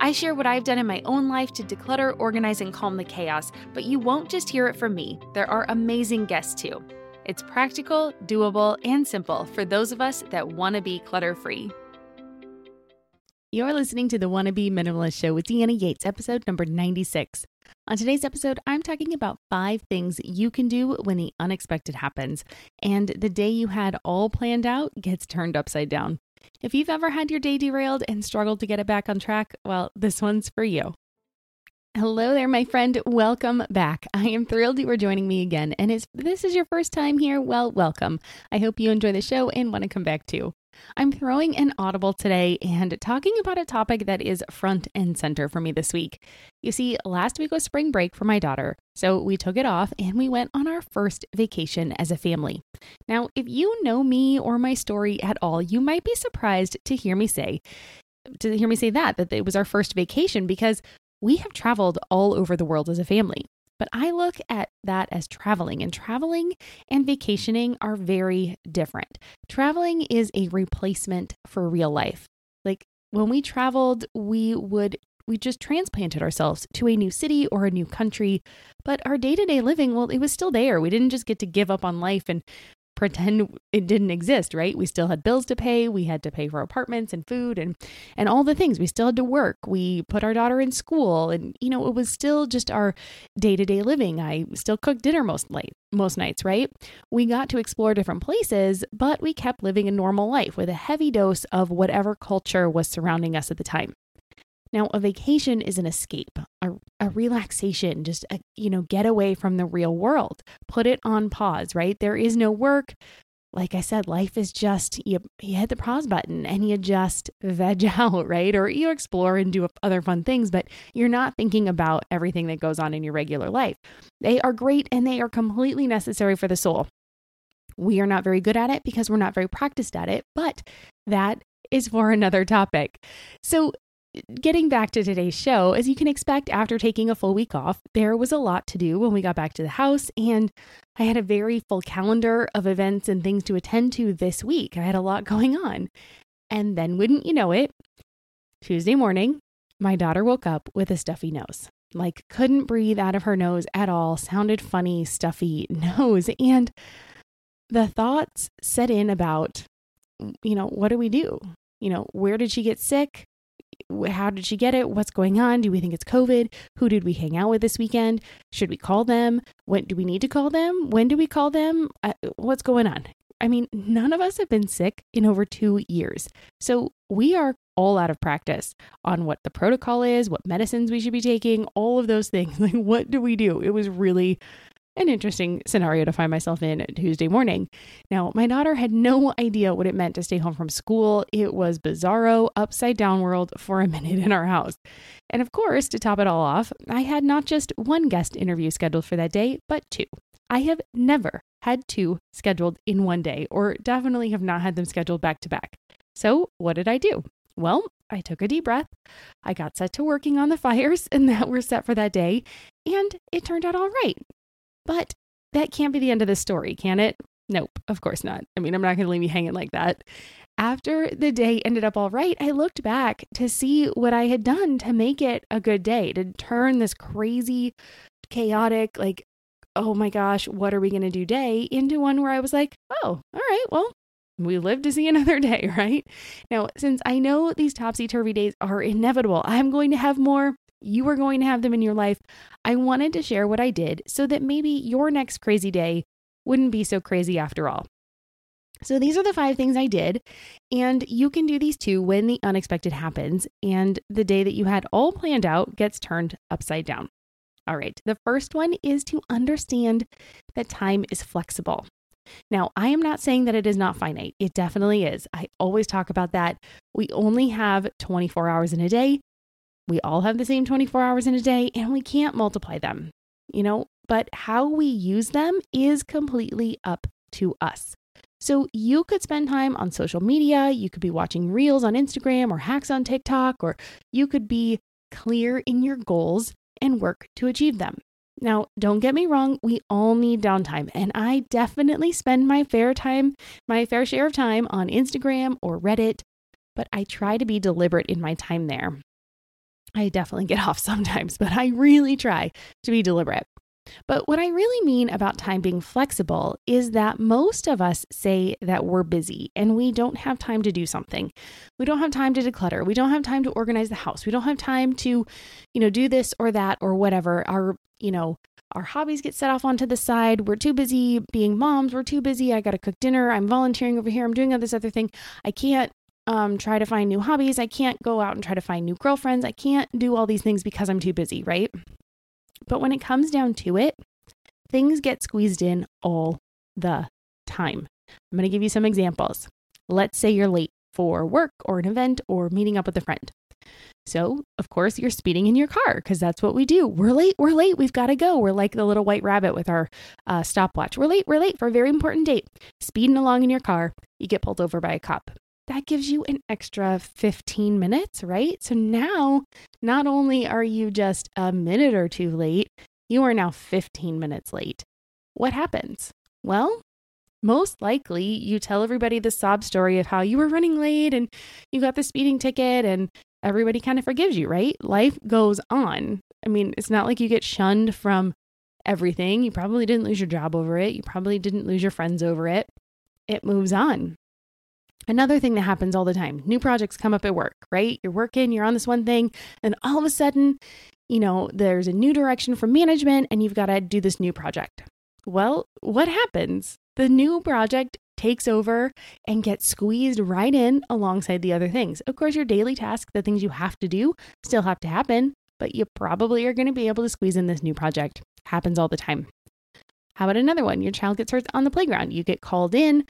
I share what I've done in my own life to declutter, organize, and calm the chaos, but you won't just hear it from me. There are amazing guests too. It's practical, doable, and simple for those of us that want to be clutter free. You're listening to the Wanna Minimalist Show with Deanna Yates, episode number 96. On today's episode, I'm talking about five things you can do when the unexpected happens and the day you had all planned out gets turned upside down. If you've ever had your day derailed and struggled to get it back on track, well, this one's for you. Hello there, my friend. Welcome back. I am thrilled you are joining me again. And if this is your first time here, well, welcome. I hope you enjoy the show and want to come back too. I'm throwing an audible today and talking about a topic that is front and center for me this week. You see, last week was spring break for my daughter, so we took it off and we went on our first vacation as a family. Now, if you know me or my story at all, you might be surprised to hear me say to hear me say that that it was our first vacation because we have traveled all over the world as a family. But I look at that as traveling, and traveling and vacationing are very different. Traveling is a replacement for real life. Like when we traveled, we would we just transplanted ourselves to a new city or a new country, but our day to day living, well, it was still there. We didn't just get to give up on life and pretend it didn't exist, right? We still had bills to pay, we had to pay for apartments and food and and all the things. We still had to work. We put our daughter in school and you know, it was still just our day-to-day living. I still cooked dinner most late most nights, right? We got to explore different places, but we kept living a normal life with a heavy dose of whatever culture was surrounding us at the time. Now, a vacation is an escape, a, a relaxation, just a, you know, get away from the real world. Put it on pause, right? There is no work. Like I said, life is just you, you hit the pause button and you just veg out, right? Or you explore and do other fun things, but you're not thinking about everything that goes on in your regular life. They are great and they are completely necessary for the soul. We are not very good at it because we're not very practiced at it, but that is for another topic. So, getting back to today's show, as you can expect after taking a full week off, there was a lot to do when we got back to the house, and I had a very full calendar of events and things to attend to this week. I had a lot going on. And then, wouldn't you know it, Tuesday morning, my daughter woke up with a stuffy nose. Like, couldn't breathe out of her nose at all, sounded funny, stuffy nose. And the thoughts set in about, you know, what do we do? You know, where did she get sick? How did she get it? What's going on? Do we think it's COVID? Who did we hang out with this weekend? Should we call them? When do we need to call them? When do we call them? Uh, what's going on? I mean, none of us have been sick in over two years. So we are all out of practice on what the protocol is, what medicines we should be taking, all of those things. Like, what do we do? It was really an interesting scenario to find myself in Tuesday morning. Now, my daughter had no idea what it meant to stay home from school. It was bizarro, upside down world for a minute in our house. And of course, to top it all off, I had not just one guest interview scheduled for that day, but two. I have never had two scheduled in one day, or definitely have not had them scheduled back to back. So, what did I do? Well, I took a deep breath. I got set to working on the fires and that were set for that day, and it turned out all right. But that can't be the end of the story, can it? Nope, of course not. I mean, I'm not going to leave you hanging like that. After the day ended up all right, I looked back to see what I had done to make it a good day, to turn this crazy, chaotic, like, oh my gosh, what are we going to do day into one where I was like, oh, all right, well, we live to see another day, right? Now, since I know these topsy turvy days are inevitable, I'm going to have more you are going to have them in your life. I wanted to share what I did so that maybe your next crazy day wouldn't be so crazy after all. So, these are the five things I did, and you can do these too when the unexpected happens and the day that you had all planned out gets turned upside down. All right, the first one is to understand that time is flexible. Now, I am not saying that it is not finite. It definitely is. I always talk about that. We only have 24 hours in a day. We all have the same 24 hours in a day and we can't multiply them. You know, but how we use them is completely up to us. So you could spend time on social media, you could be watching reels on Instagram or hacks on TikTok, or you could be clear in your goals and work to achieve them. Now, don't get me wrong, we all need downtime, and I definitely spend my fair time, my fair share of time on Instagram or Reddit, but I try to be deliberate in my time there. I definitely get off sometimes, but I really try to be deliberate. But what I really mean about time being flexible is that most of us say that we're busy and we don't have time to do something. We don't have time to declutter. We don't have time to organize the house. We don't have time to, you know, do this or that or whatever. Our, you know, our hobbies get set off onto the side. We're too busy being moms. We're too busy. I got to cook dinner. I'm volunteering over here. I'm doing all this other thing. I can't um, try to find new hobbies. I can't go out and try to find new girlfriends. I can't do all these things because I'm too busy, right? But when it comes down to it, things get squeezed in all the time. I'm going to give you some examples. Let's say you're late for work or an event or meeting up with a friend. So, of course, you're speeding in your car because that's what we do. We're late, we're late, we've got to go. We're like the little white rabbit with our uh, stopwatch. We're late, we're late for a very important date. Speeding along in your car, you get pulled over by a cop that gives you an extra 15 minutes, right? So now, not only are you just a minute or two late, you are now 15 minutes late. What happens? Well, most likely you tell everybody the sob story of how you were running late and you got the speeding ticket and everybody kind of forgives you, right? Life goes on. I mean, it's not like you get shunned from everything. You probably didn't lose your job over it. You probably didn't lose your friends over it. It moves on. Another thing that happens all the time new projects come up at work, right? You're working, you're on this one thing, and all of a sudden, you know, there's a new direction from management and you've got to do this new project. Well, what happens? The new project takes over and gets squeezed right in alongside the other things. Of course, your daily tasks, the things you have to do, still have to happen, but you probably are going to be able to squeeze in this new project. Happens all the time. How about another one? Your child gets hurt on the playground. You get called in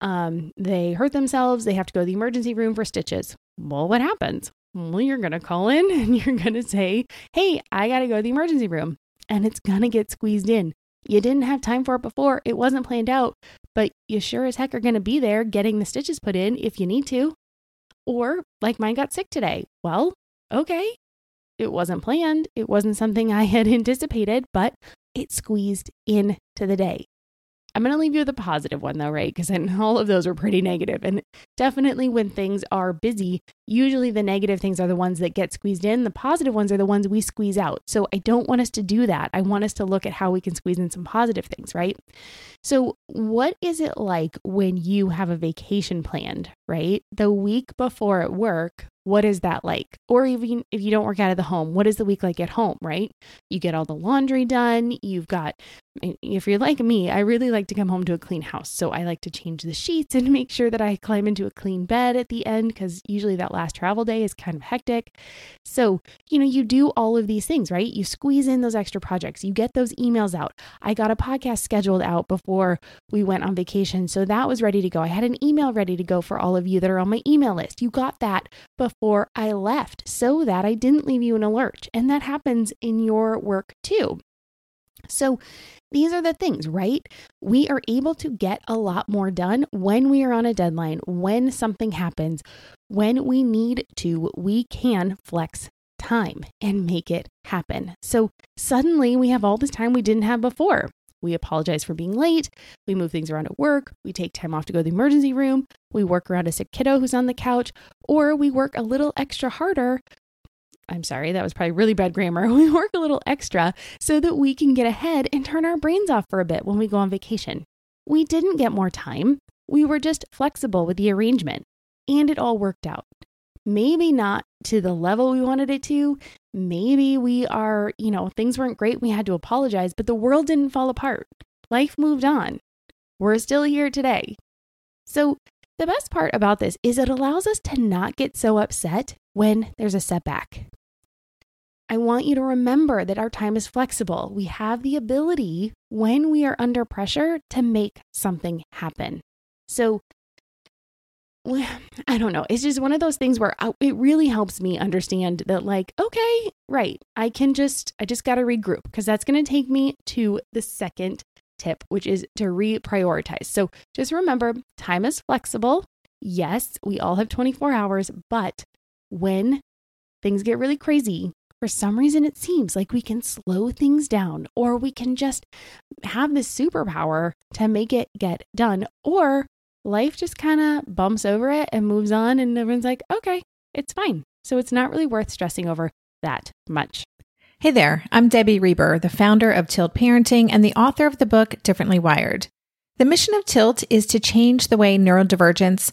um, they hurt themselves, they have to go to the emergency room for stitches. Well, what happens? Well, you're going to call in and you're going to say, Hey, I got to go to the emergency room. And it's going to get squeezed in. You didn't have time for it before, it wasn't planned out, but you sure as heck are going to be there getting the stitches put in if you need to. Or, like mine got sick today. Well, okay. It wasn't planned. It wasn't something I had anticipated, but it squeezed into the day. I'm going to leave you with a positive one though, right? Because all of those are pretty negative. And definitely when things are busy, usually the negative things are the ones that get squeezed in. The positive ones are the ones we squeeze out. So I don't want us to do that. I want us to look at how we can squeeze in some positive things, right? So, what is it like when you have a vacation planned, right? The week before at work, what is that like? Or even if you don't work out of the home, what is the week like at home, right? You get all the laundry done. You've got, if you're like me, I really like to come home to a clean house. So I like to change the sheets and make sure that I climb into a clean bed at the end because usually that last travel day is kind of hectic. So, you know, you do all of these things, right? You squeeze in those extra projects, you get those emails out. I got a podcast scheduled out before we went on vacation. So that was ready to go. I had an email ready to go for all of you that are on my email list. You got that before I left so that I didn't leave you in a lurch. And that happens in your work too. So, these are the things, right? We are able to get a lot more done when we are on a deadline, when something happens, when we need to, we can flex time and make it happen. So, suddenly we have all this time we didn't have before. We apologize for being late. We move things around at work. We take time off to go to the emergency room. We work around a sick kiddo who's on the couch, or we work a little extra harder. I'm sorry, that was probably really bad grammar. We work a little extra so that we can get ahead and turn our brains off for a bit when we go on vacation. We didn't get more time. We were just flexible with the arrangement, and it all worked out maybe not to the level we wanted it to. Maybe we are, you know, things weren't great. We had to apologize, but the world didn't fall apart. Life moved on. We're still here today. So, the best part about this is it allows us to not get so upset when there's a setback. I want you to remember that our time is flexible. We have the ability, when we are under pressure, to make something happen. So, I don't know. It's just one of those things where I, it really helps me understand that, like, okay, right, I can just, I just got to regroup because that's going to take me to the second tip, which is to reprioritize. So just remember time is flexible. Yes, we all have 24 hours, but when things get really crazy, for some reason it seems like we can slow things down or we can just have this superpower to make it get done or life just kind of bumps over it and moves on and everyone's like okay it's fine. So it's not really worth stressing over that much. Hey there i'm debbie reber the founder of tilt parenting and the author of the book differently wired. The mission of tilt is to change the way neurodivergence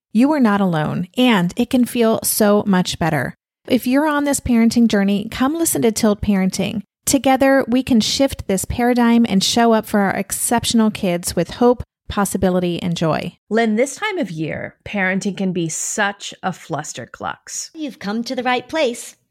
you are not alone, and it can feel so much better. If you're on this parenting journey, come listen to Tilt Parenting. Together, we can shift this paradigm and show up for our exceptional kids with hope, possibility, and joy. Lynn, this time of year, parenting can be such a flusterclux. You've come to the right place.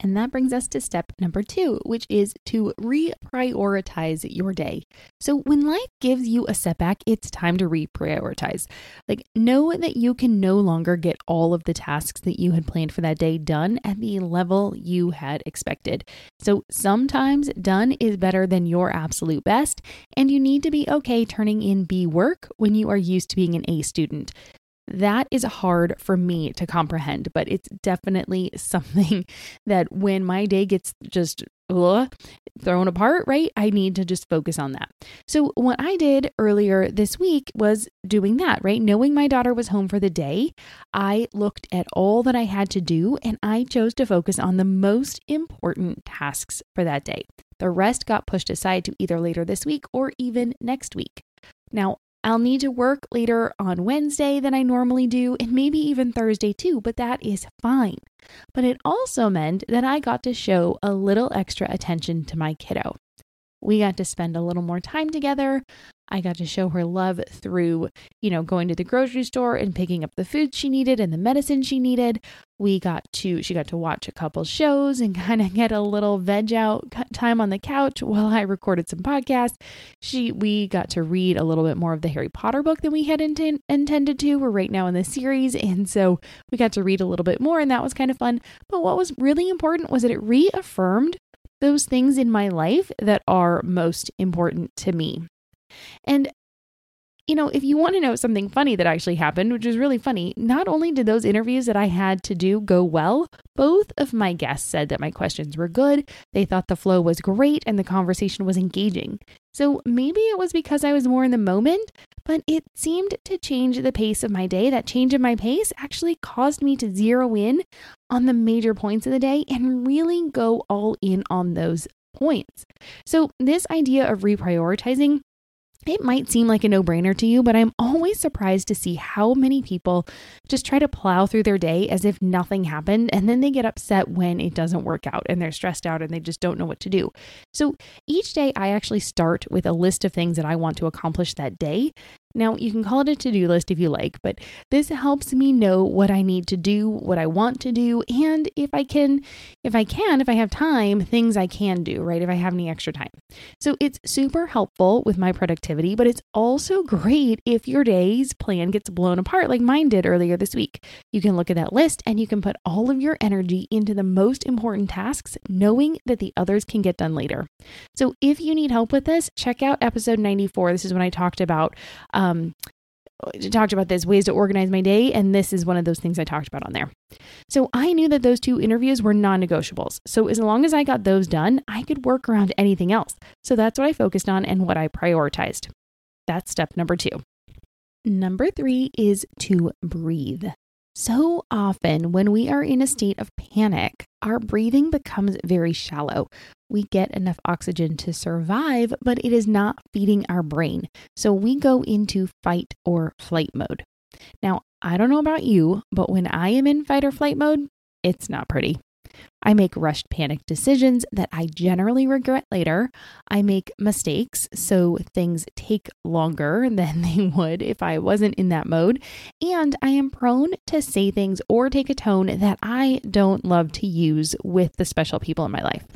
And that brings us to step number two, which is to reprioritize your day. So, when life gives you a setback, it's time to reprioritize. Like, know that you can no longer get all of the tasks that you had planned for that day done at the level you had expected. So, sometimes done is better than your absolute best, and you need to be okay turning in B work when you are used to being an A student. That is hard for me to comprehend, but it's definitely something that when my day gets just ugh, thrown apart, right? I need to just focus on that. So, what I did earlier this week was doing that, right? Knowing my daughter was home for the day, I looked at all that I had to do and I chose to focus on the most important tasks for that day. The rest got pushed aside to either later this week or even next week. Now, I'll need to work later on Wednesday than I normally do, and maybe even Thursday too, but that is fine. But it also meant that I got to show a little extra attention to my kiddo. We got to spend a little more time together. I got to show her love through, you know, going to the grocery store and picking up the food she needed and the medicine she needed. We got to, she got to watch a couple shows and kind of get a little veg out time on the couch while I recorded some podcasts. She, we got to read a little bit more of the Harry Potter book than we had inten- intended to. We're right now in the series. And so we got to read a little bit more and that was kind of fun. But what was really important was that it reaffirmed those things in my life that are most important to me. And you know, if you want to know something funny that actually happened, which is really funny, not only did those interviews that I had to do go well, both of my guests said that my questions were good. They thought the flow was great and the conversation was engaging. So maybe it was because I was more in the moment, but it seemed to change the pace of my day. That change in my pace actually caused me to zero in on the major points of the day and really go all in on those points. So, this idea of reprioritizing it might seem like a no brainer to you, but I'm always surprised to see how many people just try to plow through their day as if nothing happened. And then they get upset when it doesn't work out and they're stressed out and they just don't know what to do. So each day, I actually start with a list of things that I want to accomplish that day. Now, you can call it a to do list if you like, but this helps me know what I need to do, what I want to do, and if I can, if I can, if I have time, things I can do, right? If I have any extra time. So it's super helpful with my productivity, but it's also great if your day's plan gets blown apart like mine did earlier this week. You can look at that list and you can put all of your energy into the most important tasks, knowing that the others can get done later. So if you need help with this, check out episode 94. This is when I talked about. Um, Um, talked about this ways to organize my day and this is one of those things I talked about on there. So I knew that those two interviews were non-negotiables. So as long as I got those done, I could work around anything else. So that's what I focused on and what I prioritized. That's step number 2. Number 3 is to breathe. So often, when we are in a state of panic, our breathing becomes very shallow. We get enough oxygen to survive, but it is not feeding our brain. So we go into fight or flight mode. Now, I don't know about you, but when I am in fight or flight mode, it's not pretty. I make rushed panic decisions that I generally regret later. I make mistakes, so things take longer than they would if I wasn't in that mode. And I am prone to say things or take a tone that I don't love to use with the special people in my life.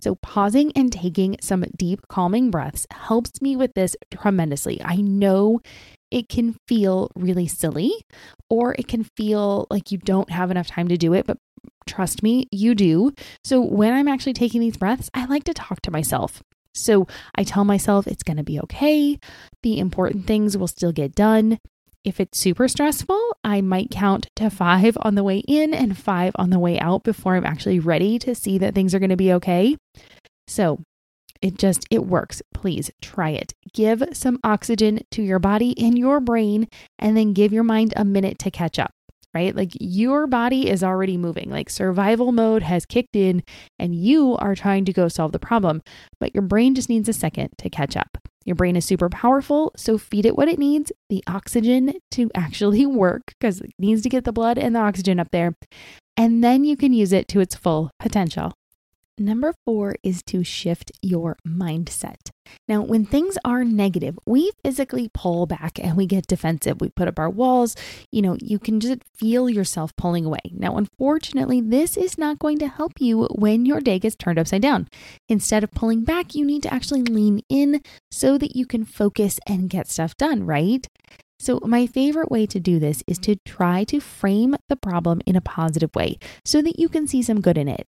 So, pausing and taking some deep, calming breaths helps me with this tremendously. I know it can feel really silly or it can feel like you don't have enough time to do it, but trust me, you do. So when I'm actually taking these breaths, I like to talk to myself. So I tell myself it's going to be okay. The important things will still get done. If it's super stressful, I might count to five on the way in and five on the way out before I'm actually ready to see that things are going to be okay. So it just it works. Please try it. Give some oxygen to your body and your brain and then give your mind a minute to catch up right? Like your body is already moving, like survival mode has kicked in, and you are trying to go solve the problem, but your brain just needs a second to catch up. Your brain is super powerful, so feed it what it needs the oxygen to actually work because it needs to get the blood and the oxygen up there. And then you can use it to its full potential. Number four is to shift your mindset. Now, when things are negative, we physically pull back and we get defensive. We put up our walls. You know, you can just feel yourself pulling away. Now, unfortunately, this is not going to help you when your day gets turned upside down. Instead of pulling back, you need to actually lean in so that you can focus and get stuff done, right? So, my favorite way to do this is to try to frame the problem in a positive way so that you can see some good in it.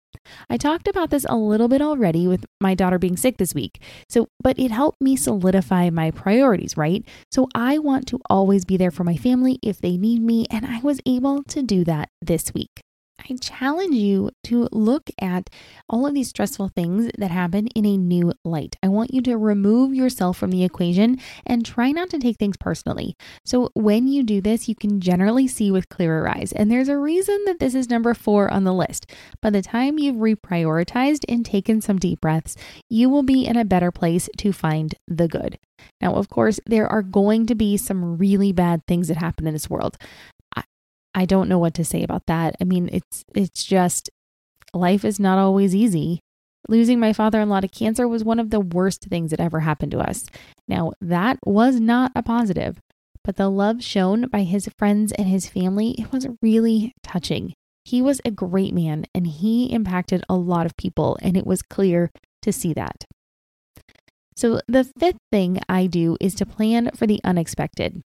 I talked about this a little bit already with my daughter being sick this week. So, but it helped me solidify my priorities, right? So, I want to always be there for my family if they need me, and I was able to do that this week. I challenge you to look at all of these stressful things that happen in a new light. I want you to remove yourself from the equation and try not to take things personally. So, when you do this, you can generally see with clearer eyes. And there's a reason that this is number four on the list. By the time you've reprioritized and taken some deep breaths, you will be in a better place to find the good. Now, of course, there are going to be some really bad things that happen in this world. I don't know what to say about that. I mean, it's it's just life is not always easy. Losing my father-in-law to cancer was one of the worst things that ever happened to us. Now, that was not a positive, but the love shown by his friends and his family, it was really touching. He was a great man and he impacted a lot of people, and it was clear to see that. So, the fifth thing I do is to plan for the unexpected.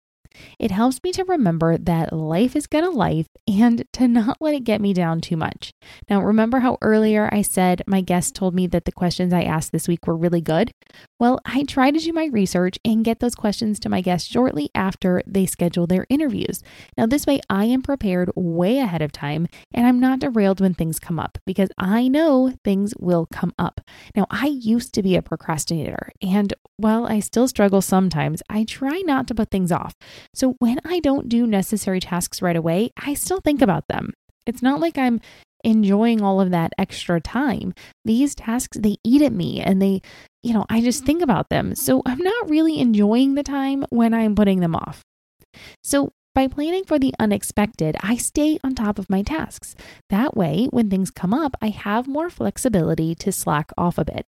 It helps me to remember that life is gonna life and to not let it get me down too much. Now, remember how earlier I said my guest told me that the questions I asked this week were really good? Well, I try to do my research and get those questions to my guests shortly after they schedule their interviews. Now, this way I am prepared way ahead of time and I'm not derailed when things come up because I know things will come up. Now, I used to be a procrastinator, and while I still struggle sometimes, I try not to put things off. So when I don't do necessary tasks right away, I still think about them. It's not like I'm enjoying all of that extra time. These tasks, they eat at me and they, you know, I just think about them. So I'm not really enjoying the time when I'm putting them off. So by planning for the unexpected, I stay on top of my tasks. That way, when things come up, I have more flexibility to slack off a bit.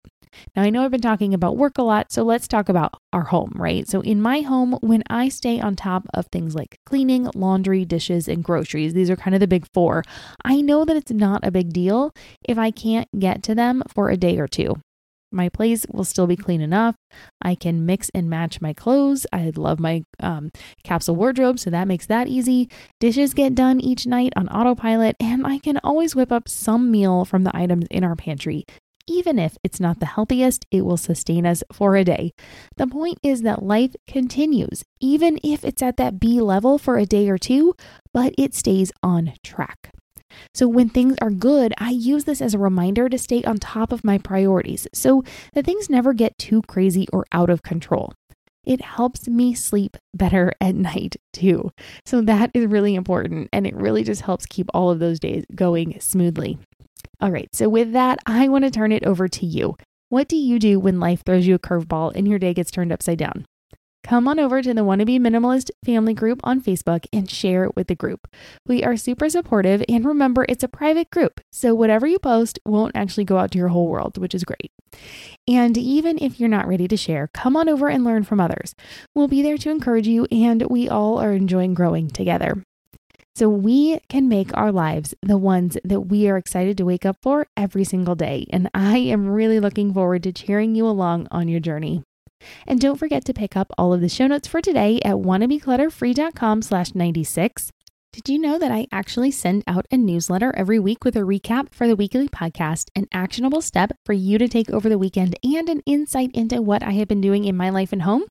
Now, I know I've been talking about work a lot, so let's talk about our home, right? So, in my home, when I stay on top of things like cleaning, laundry, dishes, and groceries, these are kind of the big four, I know that it's not a big deal if I can't get to them for a day or two. My place will still be clean enough. I can mix and match my clothes. I love my um, capsule wardrobe, so that makes that easy. Dishes get done each night on autopilot, and I can always whip up some meal from the items in our pantry even if it's not the healthiest, it will sustain us for a day. The point is that life continues, even if it's at that B level for a day or two, but it stays on track. So, when things are good, I use this as a reminder to stay on top of my priorities so that things never get too crazy or out of control. It helps me sleep better at night too. So, that is really important and it really just helps keep all of those days going smoothly. All right, so with that, I want to turn it over to you. What do you do when life throws you a curveball and your day gets turned upside down? Come on over to the Wannabe Minimalist family group on Facebook and share it with the group. We are super supportive, and remember, it's a private group, so whatever you post won't actually go out to your whole world, which is great. And even if you're not ready to share, come on over and learn from others. We'll be there to encourage you, and we all are enjoying growing together. So we can make our lives the ones that we are excited to wake up for every single day. And I am really looking forward to cheering you along on your journey. And don't forget to pick up all of the show notes for today at wannabeclutterfree.com slash 96. Did you know that I actually send out a newsletter every week with a recap for the weekly podcast, an actionable step for you to take over the weekend, and an insight into what I have been doing in my life and home?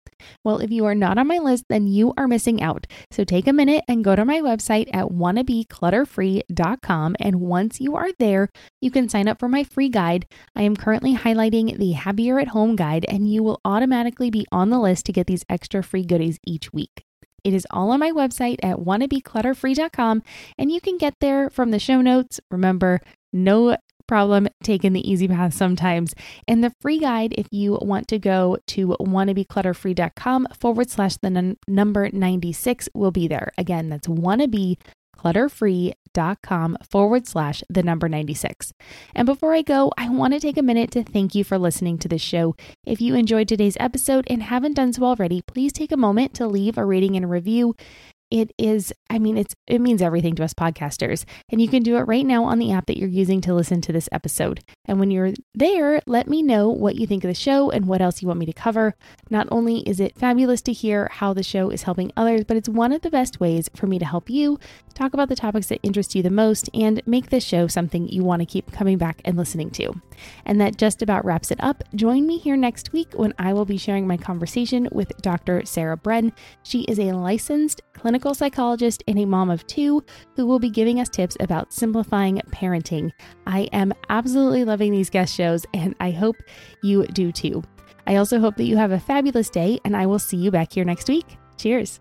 Well, if you are not on my list, then you are missing out. So take a minute and go to my website at wannabeclutterfree.com. And once you are there, you can sign up for my free guide. I am currently highlighting the Happier at Home guide, and you will automatically be on the list to get these extra free goodies each week. It is all on my website at wannabeclutterfree.com, and you can get there from the show notes. Remember, no problem taking the easy path sometimes. And the free guide, if you want to go to wannabeclutterfree.com forward slash the n- number 96, will be there. Again, that's wannabe clutterfree.com forward slash the number 96. And before I go, I want to take a minute to thank you for listening to this show. If you enjoyed today's episode and haven't done so already, please take a moment to leave a rating and a review it is i mean it's it means everything to us podcasters. And you can do it right now on the app that you're using to listen to this episode. And when you're there let me know what you think of the show and what else you want me to cover. Not only is it fabulous to hear how the show is helping others but it's one of the best ways for me to help you talk about the topics that interest you the most and make this show something you want to keep coming back and listening to. And that just about wraps it up. Join me here next week when i will be sharing my conversation with dr sarah bren she is a licensed clinical psychologist and a mom of two who will be giving us tips about simplifying parenting. I am absolutely loving these guest shows, and I hope you do too. I also hope that you have a fabulous day, and I will see you back here next week. Cheers.